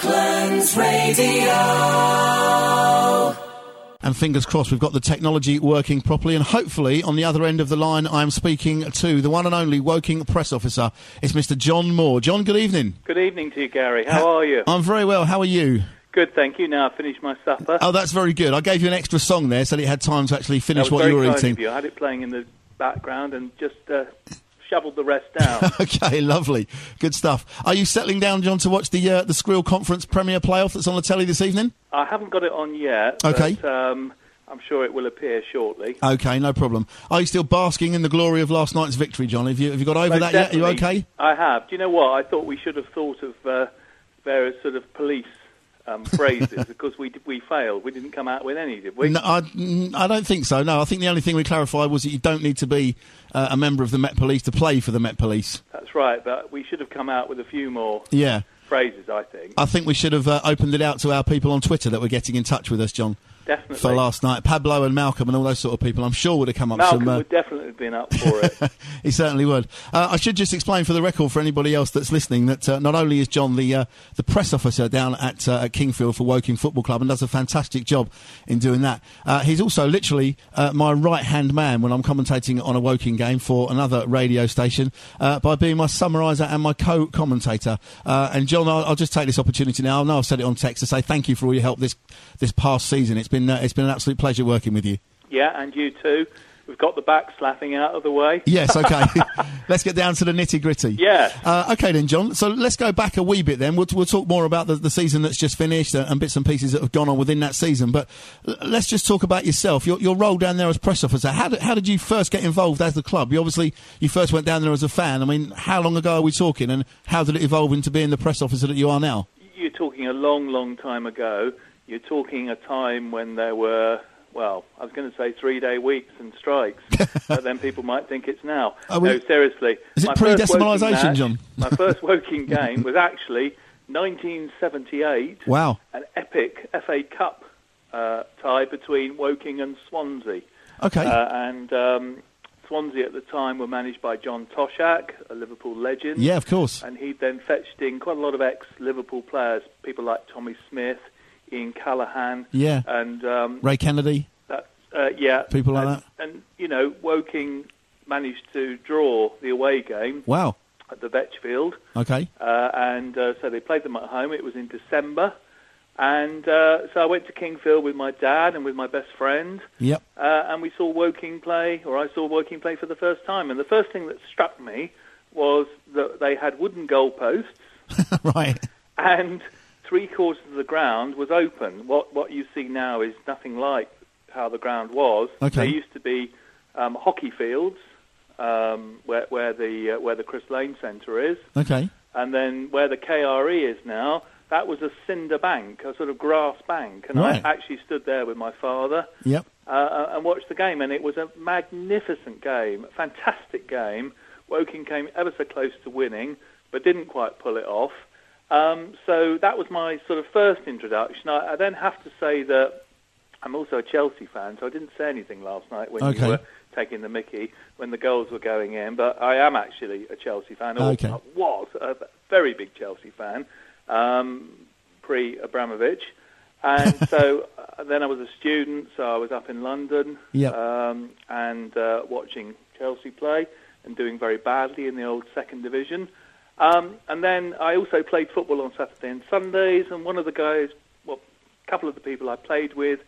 Brooklands Radio. And fingers crossed we've got the technology working properly. And hopefully, on the other end of the line, I'm speaking to the one and only Woking press officer. It's Mr. John Moore. John, good evening. Good evening to you, Gary. How are you? I'm very well. How are you? Good, thank you. Now I finished my supper. Oh, that's very good. I gave you an extra song there so that you had time to actually that finish was what very you were kind eating. of you. I had it playing in the background and just uh, shoveled the rest down. okay, lovely. Good stuff. Are you settling down, John, to watch the uh, the Skrill Conference Premier Playoff that's on the telly this evening? I haven't got it on yet, Okay. but um, I'm sure it will appear shortly. Okay, no problem. Are you still basking in the glory of last night's victory, John? Have you have you got over Most that yet? Are you okay? I have. Do you know what? I thought we should have thought of uh, various sort of police um, phrases because we we failed. We didn't come out with any, did we? No, I, I don't think so. No, I think the only thing we clarified was that you don't need to be uh, a member of the Met Police to play for the Met Police. That's right, but we should have come out with a few more Yeah. phrases, I think. I think we should have uh, opened it out to our people on Twitter that were getting in touch with us, John, Definitely. for last night. Pablo and Malcolm and all those sort of people, I'm sure would have come up Malcolm some. Uh, would definitely have been up for it. he certainly would. Uh, I should just explain for the record for anybody else that's listening that uh, not only is John the uh, the press officer down at, uh, at Kingfield for Woking Football Club and does a fantastic job in doing that, uh, he's also literally uh, my right hand man when I'm commentating on a Woking game for another radio station uh, by being my summariser and my co commentator. Uh, and John, I'll, I'll just take this opportunity now. I know I've said it on text to say thank you for all your help this this past season. It's been uh, it's been an absolute pleasure working with you. Yeah, and you too. We've got the back slapping out of the way. Yes, okay. let's get down to the nitty gritty. Yeah. Uh, okay then, John. So let's go back a wee bit then. We'll, we'll talk more about the, the season that's just finished and bits and pieces that have gone on within that season. But let's just talk about yourself. Your, your role down there as press officer. How did, how did you first get involved as the club? You obviously you first went down there as a fan. I mean, how long ago are we talking, and how did it evolve into being the press officer that you are now? You're talking a long, long time ago. You're talking a time when there were, well, I was going to say three day weeks and strikes, but then people might think it's now. Are we- no, seriously. Is it My pre-decimalisation, John? my first Woking game was actually 1978, Wow. an epic FA Cup uh, tie between Woking and Swansea. Okay. Uh, and um, Swansea at the time were managed by John Toshack, a Liverpool legend. yeah, of course. And he'd then fetched in quite a lot of ex-Liverpool players, people like Tommy Smith, Ian Callaghan, Yeah. and um, Ray Kennedy. that, uh, yeah, People like and, that. And you know, Woking managed to draw the away game Wow. at the Vetch Field, Okay. uh, and uh, so they played them at home. It was in December, and uh, so I went to Kingfield with my dad and with my best friend, Yep. uh, and we saw Woking play, or I saw Woking play for the first time. And the first thing that struck me was that they had wooden goalposts, right. and three quarters of the ground was open. What what you see now is nothing like how the ground was. Okay. There used to be um, hockey fields um, where where the uh, where the Chris Lane Centre is, Okay. and then where the KRE is now. That was a cinder bank, a sort of grass bank, and Right. I actually stood there with my father Yep. uh, and watched the game, and it was a magnificent game, a fantastic game. Woking came ever so close to winning, but didn't quite pull it off. Um, so that was my sort of first introduction. I, I then have to say that I'm also a Chelsea fan, so I didn't say anything last night when Okay. you were taking the Mickey when the goals were going in. But I am actually a Chelsea fan. or Okay. was a very big Chelsea fan um, pre Abramovich. And so uh, then I was a student, so I was up in London Yep. um, and uh, watching Chelsea play and doing very badly in the old second division. Um, and then I also played football on Saturday and Sundays, and one of the guys, well, a couple of the people I played with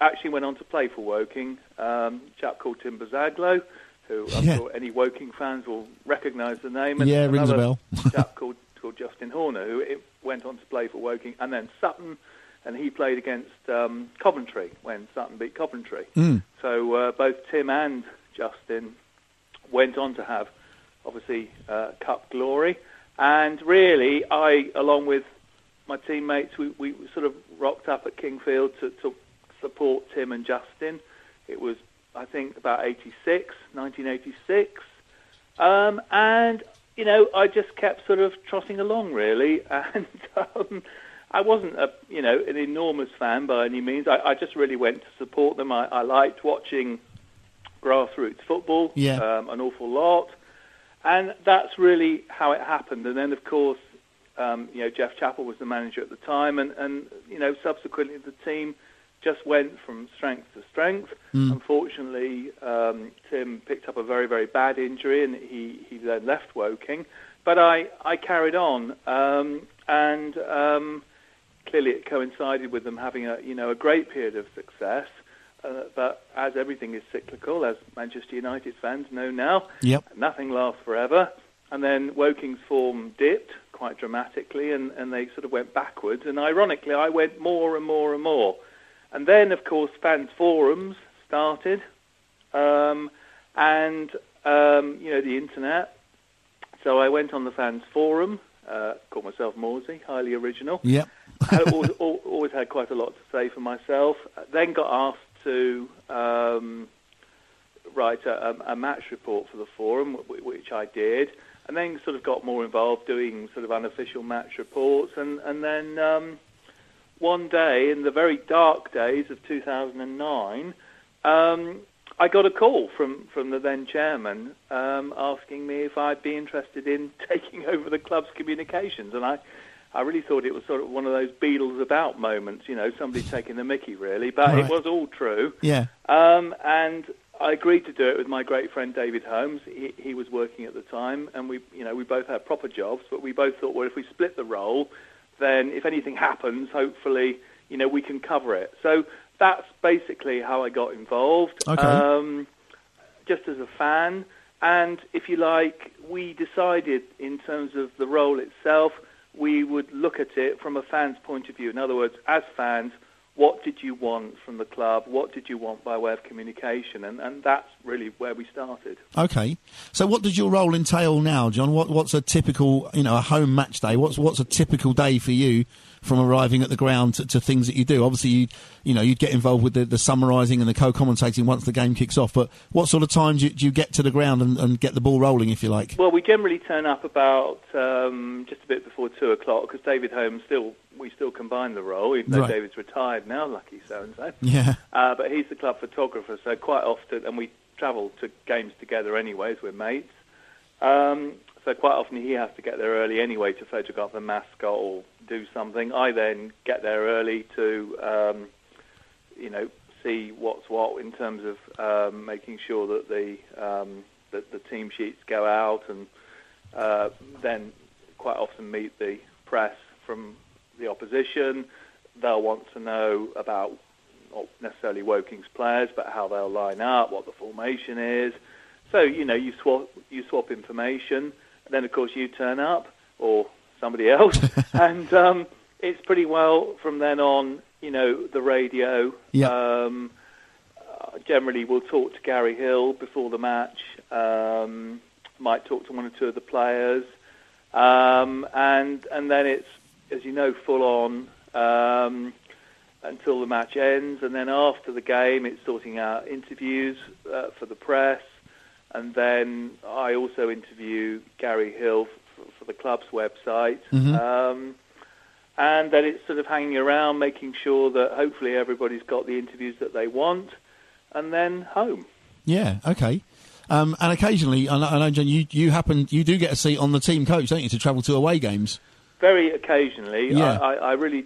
actually went on to play for Woking, um, a chap called Tim Bazaglo, who I'm Yeah. sure any Woking fans will recognise the name. And Yeah, rings a bell. chap called, called Justin Horner, who went on to play for Woking, and then Sutton, and he played against um, Coventry when Sutton beat Coventry. Mm. So uh, both Tim and Justin went on to have, obviously, uh, Cup glory. And really, I, along with my teammates, we, we sort of rocked up at Kingfield to, to support Tim and Justin. It was, I think, about 86, 1986. Um, and, you know, I just kept sort of trotting along, really. And um, I wasn't, a, you know, an enormous fan by any means. I, I just really went to support them. I, I liked watching grassroots football Yeah. um, an awful lot. And that's really how it happened. And then, of course, um, you know, Geoff Chapple was the manager at the time, and, and you know, subsequently the team just went from strength to strength. Mm. Unfortunately, um, Tim picked up a very, very bad injury, and he, he then left Woking. But I, I carried on, um, and um, clearly it coincided with them having a, you know, a great period of success. Uh, but as everything is cyclical, as Manchester United fans know now, Yep. nothing lasts forever. And then Woking's form dipped quite dramatically, and, and they sort of went backwards. And ironically, I went more and more and more. And then, of course, fans forums started, um, and um, you know the internet. So I went on the fans forum, uh, called myself Morsey, highly original. Yep. I always, always had quite a lot to say for myself. Then got asked to um, write a, a, match report for the forum, which I did, and then sort of got more involved doing sort of unofficial match reports, and and then um, one day in the very dark days of 2009. Um, I got a call from, from the then chairman um, asking me if I'd be interested in taking over the club's communications, and I, I really thought it was sort of one of those Beadle's About moments, you know, somebody taking the Mickey, really. But Right. it was all true. Yeah. Um, and I agreed to do it with my great friend David Holmes. He, he was working at the time, and we, you know, we both had proper jobs. But we both thought, well, if we split the role, then if anything happens, hopefully, you know, we can cover it. So that's basically how I got involved. Okay. Um, just as a fan, and if you like, we decided in terms of the role itself, we would look at it from a fan's point of view. In other words, as fans, what did you want from the club? What did you want by way of communication? And, and that's really where we started. Okay. So, what does your role entail now, John? What, what's a typical, you know, a home match day? What's what's a typical day for you from arriving at the ground to, to things that you do? Obviously, you you know, you'd get involved with the, the summarising and the co-commentating once the game kicks off. But what sort of time do you, do you get to the ground and, and get the ball rolling, if you like? Well, we generally turn up about um, just a bit before two o'clock because David Holmes still we still combine the role, even though Right. David's retired now. Lucky so and so. Yeah. Uh, but he's the club photographer, so quite often, and we travel to games together anyway, as we're mates. Um, so quite often he has to get there early anyway to photograph the mascot or do something. I then get there early to, um, you know, see what's what in terms of um, making sure that the um, that the team sheets go out, and uh, then quite often meet the press from the opposition. They'll want to know about not necessarily Woking's players, but how they'll line up, what the formation is. So you know, you swap you swap information, and then of course you turn up or somebody else, and um, it's pretty well from then on. You know, the radio. Yeah. Um, uh, generally, we'll talk to Garry Hill before the match. Um, might talk to one or two of the players, um, and and then it's as you know full on. Um, until the match ends, and then after the game, it's sorting out interviews uh, for the press, and then I also interview Garry Hill f- for the club's website, Mhm. um, and then it's sort of hanging around, making sure that hopefully everybody's got the interviews that they want, and then home. Yeah. Okay. Um, and occasionally, I know, I know, John, you, you happen you do get a seat on the team coach, don't you, to travel to away games? Very occasionally, Yeah. I, I, I really,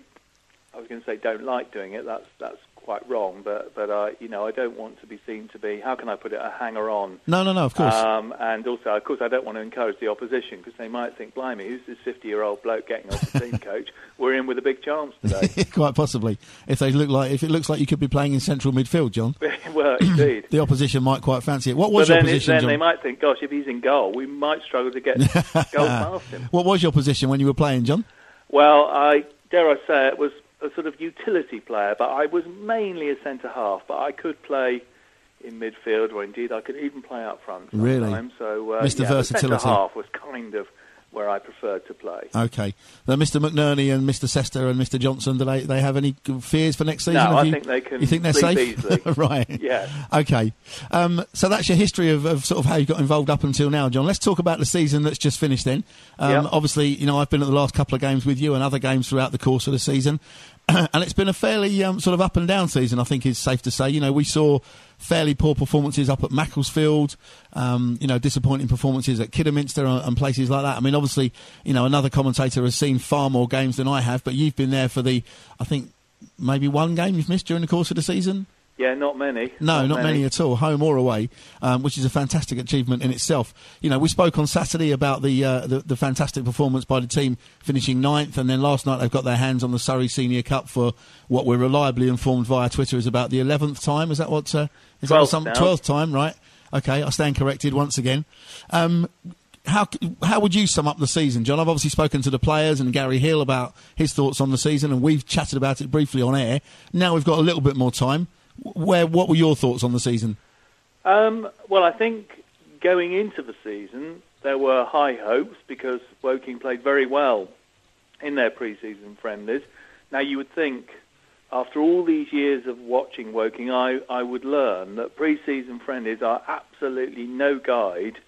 I was going to say don't like doing it. That's that's quite wrong, but but I, you know, I don't want to be seen to be. How can I put it? A hanger on. No, no, no. Of course. Um, and also, of course, I don't want to encourage the opposition because they might think, blimey, who's this 50-year-old bloke getting off the team coach? We're in with a big chance today. Quite possibly, if they look like if it looks like you could be playing in central midfield, John, well, indeed. the opposition might quite fancy it. What But was your then, it, position, then John? they might think, gosh, if he's in goal, we might struggle to get goals past him. What was your position when you were playing, John? Well, I dare I say it was a sort of utility player, but I was mainly a centre half, but I could play in midfield, or indeed I could even play up front. Really? So, uh, Mr. yeah, Versatility. centre half was kind of where I preferred to play. Okay, now Mr. McNerney and Mr. Sester and Mr. Johnson, do they they have any fears for next season? No, Have I you, think they can You think they're safe? easily. right. Yeah. Okay. Um, so that's your history of, of sort of how you got involved up until now, John. Let's talk about the season that's just finished. Then, um, Yeah. obviously, you know I've been at the last couple of games with you and other games throughout the course of the season. and it's been a fairly um, sort of up and down season. I think is safe to say. You know, we saw fairly poor performances up at Macclesfield. Um, you know, disappointing performances at Kidderminster and, and places like that. I mean, obviously, you know, another commentator has seen far more games than I have, but you've been there for the, I think, maybe one game you've missed during the course of the season. Yeah, not many. No, not, not many. many. at all, home or away, um, which is a fantastic achievement in itself. You know, we spoke on Saturday about the, uh, the, the fantastic performance by the team finishing ninth, and then last night they've got their hands on the Surrey Senior Cup for what we're reliably informed via Twitter is about the eleventh time. Is that what? Uh, is that some twelfth time? Right. Okay, I stand corrected once again. Um, how how would you sum up the season, John? I've obviously spoken to the players and Garry Hill about his thoughts on the season, and we've chatted about it briefly on air. Now we've got a little bit more time where what were your thoughts on the season? Um, well, I think going into the season there were high hopes because Woking played very well in their pre-season friendlies. Now you would think after all these years of watching Woking, I, I would learn that pre-season friendlies are absolutely no guide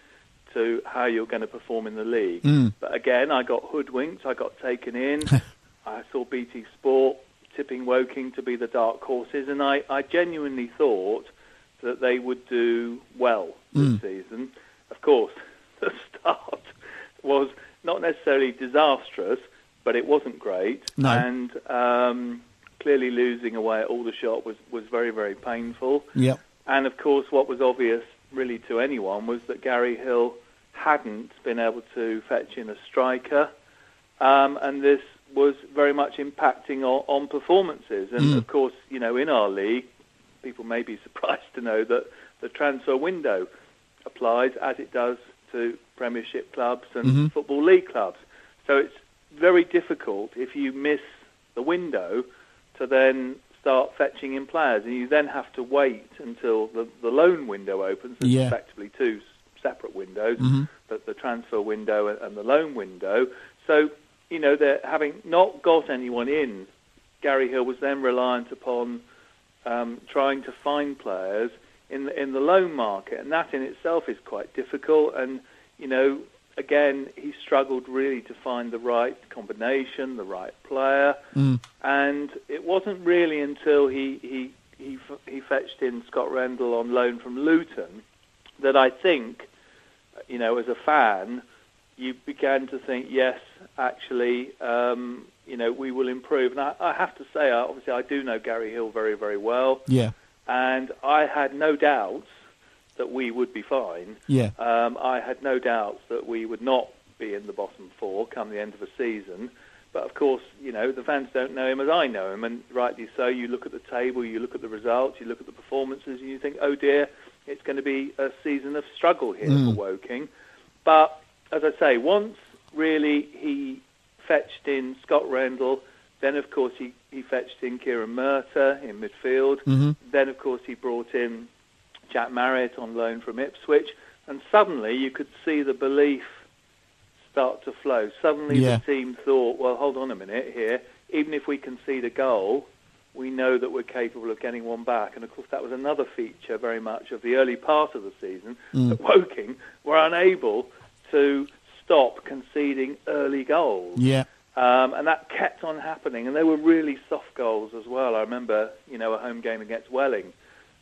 to how you're going to perform in the league. Mm. But again, I got hoodwinked. I got taken in. I saw BT Sport tipping Woking to be the dark horses, and I, I genuinely thought that they would do well this mm. season. Of course, the start was not necessarily disastrous, but it wasn't great. No. And um, clearly losing away at Aldershot was, was very, very painful. Yep. And of course, what was obvious really to anyone was that Garry Hill hadn't been able to fetch in a striker. Um, and this was very much impacting on, on performances. And mm. of course, you know, in our league, people may be surprised to know that the transfer window applies as it does to Premiership clubs and mm-hmm. Football League clubs. So it's very difficult if you miss the window to then start fetching in players, and you then have to wait until the, the loan window opens. There's yeah. effectively two separate windows, mm-hmm. the, the transfer window and, and the loan window. So you know, they're having not got anyone in, Garry Hill was then reliant upon um, trying to find players in the, in the loan market, and that in itself is quite difficult. And you know, again, he struggled really to find the right combination, the right player, mm. and it wasn't really until he he he he fetched in Scott Rendell on loan from Luton that I think, you know, as a fan, you began to think, yes, actually, um, you know, we will improve. And I, I have to say, obviously, I do know Garry Hill very, very well. Yeah. And I had no doubts that we would be fine. Yeah. Um, I had no doubts that we would not be in the bottom four come the end of the season. But of course, you know, the fans don't know him as I know him, and rightly so. You look at the table, you look at the results, you look at the performances, and you think, oh dear, it's going to be a season of struggle here mm. for Woking. But as I say, once really he fetched in Scott Rendell, then of course he, he fetched in Kieran Murtagh in midfield. Mm-hmm. Then of course he brought in Jack Marriott on loan from Ipswich, and suddenly you could see the belief start to flow. Suddenly yeah. the team thought, well, hold on a minute here. Even if we concede a goal, we know that we're capable of getting one back. And of course, that was another feature very much of the early part of the season mm. that Woking were unable to stop conceding early goals. Yeah. Um, and that kept on happening, and they were really soft goals as well. I remember, you know, a home game against Welling,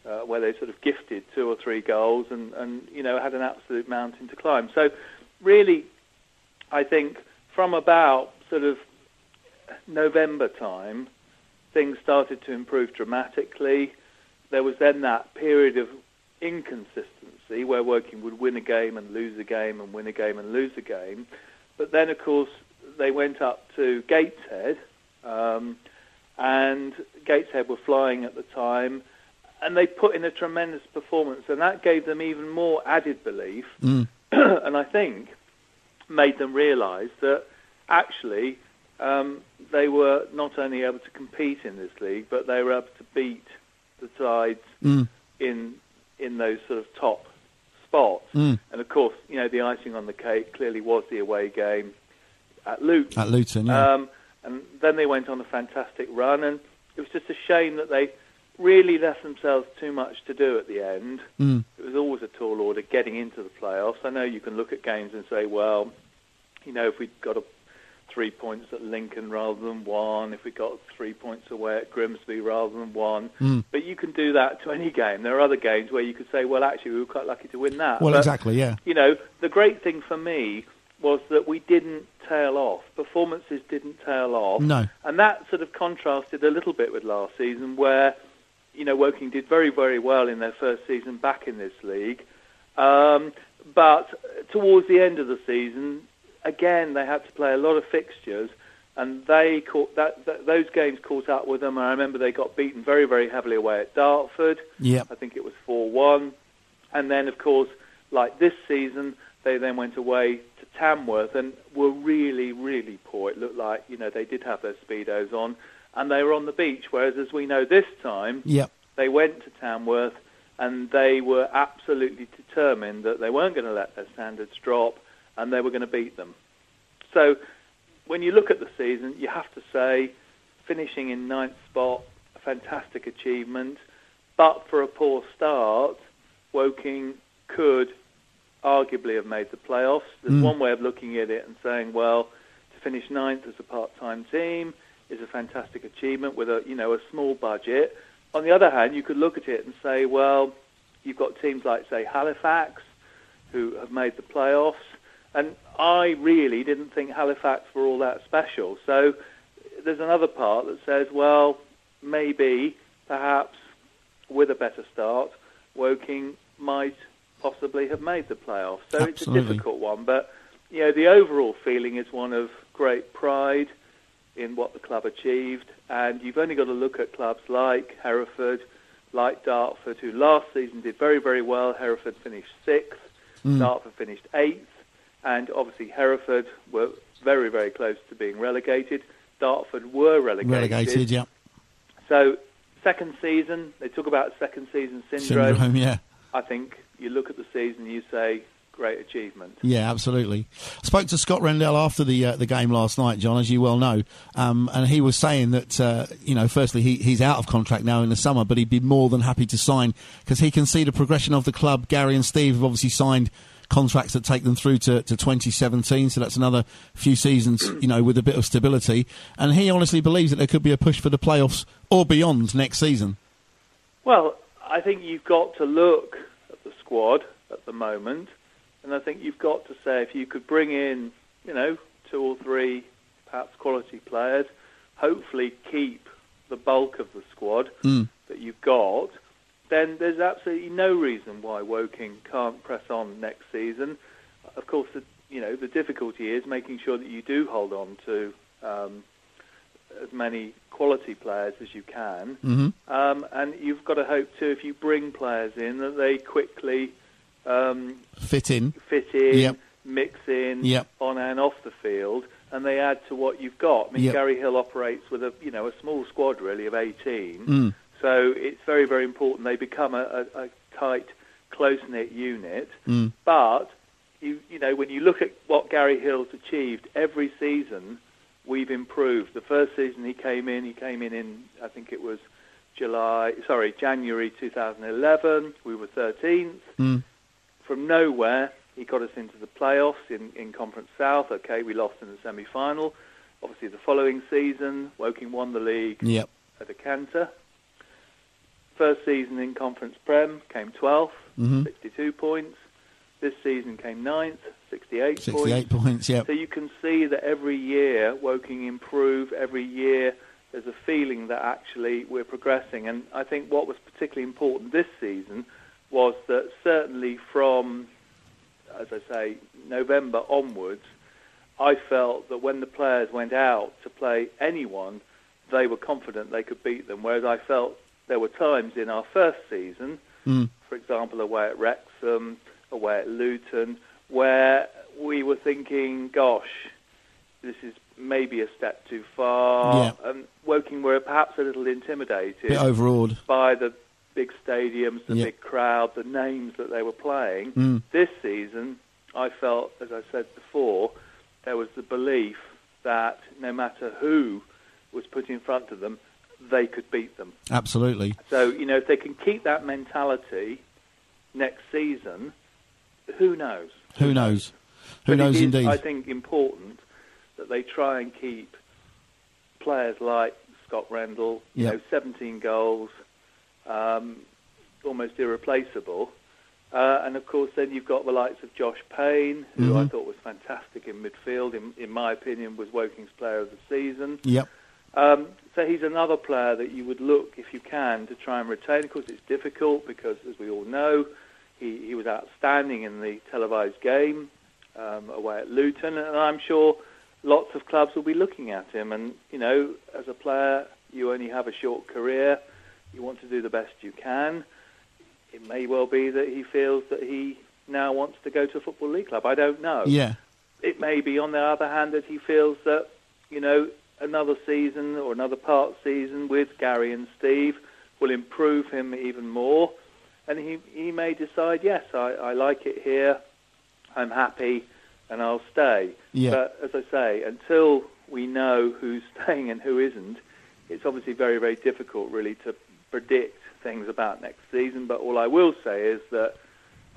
uh, where they sort of gifted two or three goals, and, and you know had an absolute mountain to climb. So, really, I think from about sort of November time, things started to improve dramatically. There was then that period of inconsistency where Woking would win a game and lose a game and win a game and lose a game. But then, of course, they went up to Gateshead, um, and Gateshead were flying at the time, and they put in a tremendous performance, and that gave them even more added belief, mm. and I think made them realise that actually um, they were not only able to compete in this league, but they were able to beat the sides mm. in in those sort of top spots. Mm. And of course, you know, the icing on the cake clearly was the away game at Luton. At Luton, yeah. Um, and then they went on a fantastic run, and it was just a shame that they really left themselves too much to do at the end. Mm. It was always a tall order getting into the playoffs. I know you can look at games and say, well, you know, if we'd got a three points at Lincoln rather than one, if we got three points away at Grimsby rather than one. Mm. But you can do that to any game. There are other games where you could say, well, actually, we were quite lucky to win that. Well, But, exactly, yeah. You know, the great thing for me was that we didn't tail off. Performances didn't tail off. No. And that sort of contrasted a little bit with last season where, you know, Woking did very, very well in their first season back in this league. Um, but towards the end of the season, again, they had to play a lot of fixtures, and they caught that, that those games caught up with them. And I remember they got beaten very, very heavily away at Dartford. Yep. I think it was four-one, and then of course, like this season, they then went away to Tamworth and were really, really poor. It looked like you know they did have their speedos on, and they were on the beach. Whereas, as we know, this time Yep. they went to Tamworth and they were absolutely determined that they weren't going to let their standards drop and they were going to beat them. So when you look at the season, you have to say finishing in ninth spot, a fantastic achievement, but for a poor start, Woking could arguably have made the playoffs. There's Mm. one way of looking at it and saying, well, to finish ninth as a part-time team is a fantastic achievement with a you know a small budget. On the other hand, you could look at it and say, well, you've got teams like say Halifax, who have made the playoffs, and I really didn't think Halifax were all that special. So there's another part that says, well, maybe, perhaps, with a better start, Woking might possibly have made the playoffs. So it's a difficult one, but you know the overall feeling is one of great pride in what the club achieved, and you've only got to look at clubs like Hereford, like Dartford, who last season did very, very well. Hereford finished sixth, Mm. Dartford finished eighth, and obviously Hereford were very, very close to being relegated. Dartford were relegated. Relegated, yeah. So second season, they talk about second season syndrome. Syndrome, yeah. I think you look at the season, you say great achievement. Yeah, absolutely. I spoke to Scott Rendell after the uh, the game last night, John, as you well know, um, and he was saying that uh, you know, firstly he, he's out of contract now in the summer, but he'd be more than happy to sign because he can see the progression of the club. Gary and Steve have obviously signed contracts that take them through to, to 2017, so that's another few seasons, you know, with a bit of stability. And he honestly believes that there could be a push for the playoffs or beyond next season. Well, I think you've got to look at the squad at the moment, and I think you've got to say if you could bring in, you know, two or three perhaps quality players, hopefully keep the bulk of the squad Mm. that you've got, then there's absolutely no reason why Woking can't press on next season. Of course, the, you know the difficulty is making sure that you do hold on to um, as many quality players as you can. hmm Um, and you've got to hope too, if you bring players in, that they quickly um, Fit in. fit in, Yep. mix in, Yep. on and off the field, and they add to what you've got. I mean, Yep. Garry Hill operates with a you know a small squad really of 18, Mm. So it's very very important they become a, a, a tight, close knit unit. Mm. But you you know when you look at what Garry Hill's achieved every season, we've improved. The first season he came in, he came in in I think it was July, sorry, January 2011. We were 13th. Mm. From nowhere, he got us into the playoffs in, in Conference South. Okay, we lost in the semi-final. Obviously, the following season, Woking won the league Yep. at a canter. First season in Conference Prem came 12th, Mhm. 62 points. This season came 9th, 68, 68 points. points, yep. So you can see that every year Woking improve. Every year there's a feeling that actually we're progressing. And I think what was particularly important this season was that certainly from, as I say, November onwards, I felt that when the players went out to play anyone, they were confident they could beat them. Whereas I felt there were times in our first season, Mm. for example, away at Wrexham, away at Luton, where we were thinking, gosh, this is maybe a step too far. Yeah. And Woking were perhaps a little intimidated Bit overawed. by the big stadiums, the Yeah. big crowd, the names that they were playing. Mm. This season, I felt, as I said before, there was the belief that no matter who was put in front of them, they could beat them. Absolutely. So, you know, if they can keep that mentality next season, who knows? Who knows? Who But knows is, indeed? I think important that they try and keep players like Scott Rendell, you Yep. know, 17 goals, um, almost irreplaceable. Uh, and of course, then you've got the likes of Josh Payne, who I Mhm. thought was fantastic in midfield. In, in my opinion, was Woking's Player of the Season. Yep. Um, so he's another player that you would look, if you can, to try and retain. Of course, it's difficult because, as we all know, he, he was outstanding in the televised game um, away at Luton, and I'm sure lots of clubs will be looking at him. And you know, as a player, you only have a short career. You want to do the best you can. It may well be that he feels that he now wants to go to a football league club. I don't know Yeah. it may be, on the other hand, that he feels that, you know, another season or another part season with Gary and Steve will improve him even more. And he, he may decide, yes, I, I like it here, I'm happy, and I'll stay. Yeah. But as I say, until we know who's staying and who isn't, it's obviously very, very difficult, really, to predict things about next season. But all I will say is that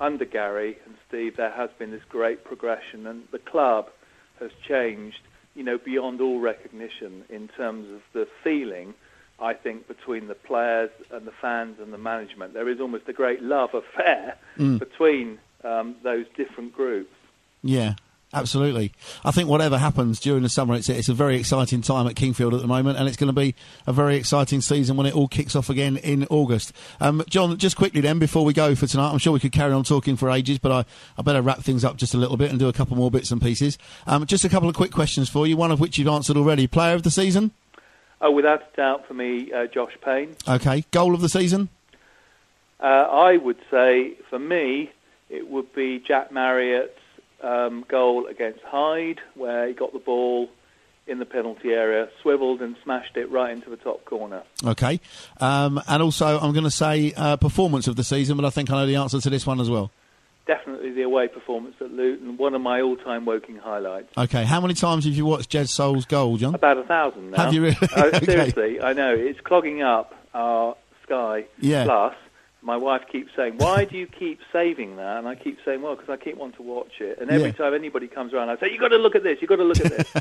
under Gary and Steve, there has been this great progression, and the club has changed, you know, beyond all recognition in terms of the feeling. I think between the players and the fans and the management, there is almost a great love affair Mm. between um, those different groups. Yeah, absolutely. I think whatever happens during the summer, it's, it's a very exciting time at Kingfield at the moment, and it's going to be a very exciting season when it all kicks off again in August. Um, John, just quickly then, before we go for tonight, I'm sure we could carry on talking for ages, but I, I better wrap things up just a little bit and do a couple more bits and pieces. Um, just a couple of quick questions for you, one of which you've answered already. Player of the season? Oh, without a doubt, for me, uh, Josh Payne. Okay. Goal of the season? Uh, I would say, for me, it would be Jack Marriott's um, goal against Hyde, where he got the ball in the penalty area, swiveled and smashed it right into the top corner. Okay. Um, and also, I'm going to say uh, performance of the season, but I think I know the answer to this one as well. Definitely the away performance at Luton, one of my all-time Woking highlights. Okay. How many times have you watched Jed Soul's goal, John? About a thousand now. Have you really? Uh, Okay. seriously, I know it's clogging up our Sky Yeah. Plus. My wife keeps saying, "Why do you keep saving that?" And I keep saying, "Well, because I keep wanting to watch it." And every Yeah. time anybody comes around, I say, "You got to look at this. You got to look at this."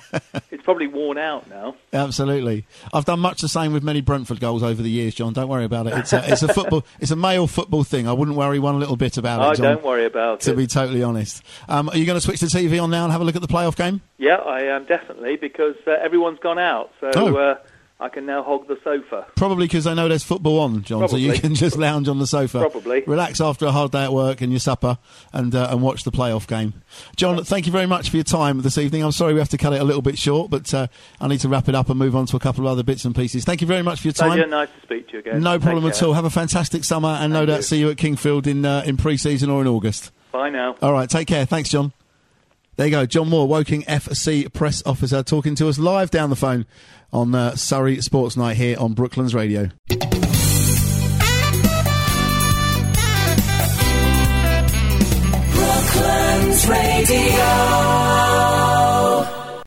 it's probably worn out now. Absolutely. I've done much the same with many Brentford goals over the years, John. Don't worry about it. It's a, it's a football. It's a male football thing. I wouldn't worry one little bit about Oh, it, John. don't worry about To it. To be totally honest, um, are you going to switch the TV on now and have a look at the playoff game? Yeah, I am definitely because uh, everyone's gone out, so Oh. uh, I can now hog the sofa. Probably because they know there's football on, John. So you can just lounge on the sofa, Probably. relax after a hard day at work and your supper, and uh, and watch the playoff game. John, thank you very much for your time this evening. I'm sorry we have to cut it a little bit short, but uh, I need to wrap it up and move on to a couple of other bits and pieces. Thank you very much for your time. Pleasure, nice to speak to you again. No Take problem at all. Have a fantastic summer, and no doubt you. see you at Kingfield in uh, in pre-season or in August. Bye now. All right, take care. Thanks, John. There you go, John Moore, Woking FC press officer, talking to us live down the phone on uh, Surrey Sports Night here on Brooklands Radio. Radio.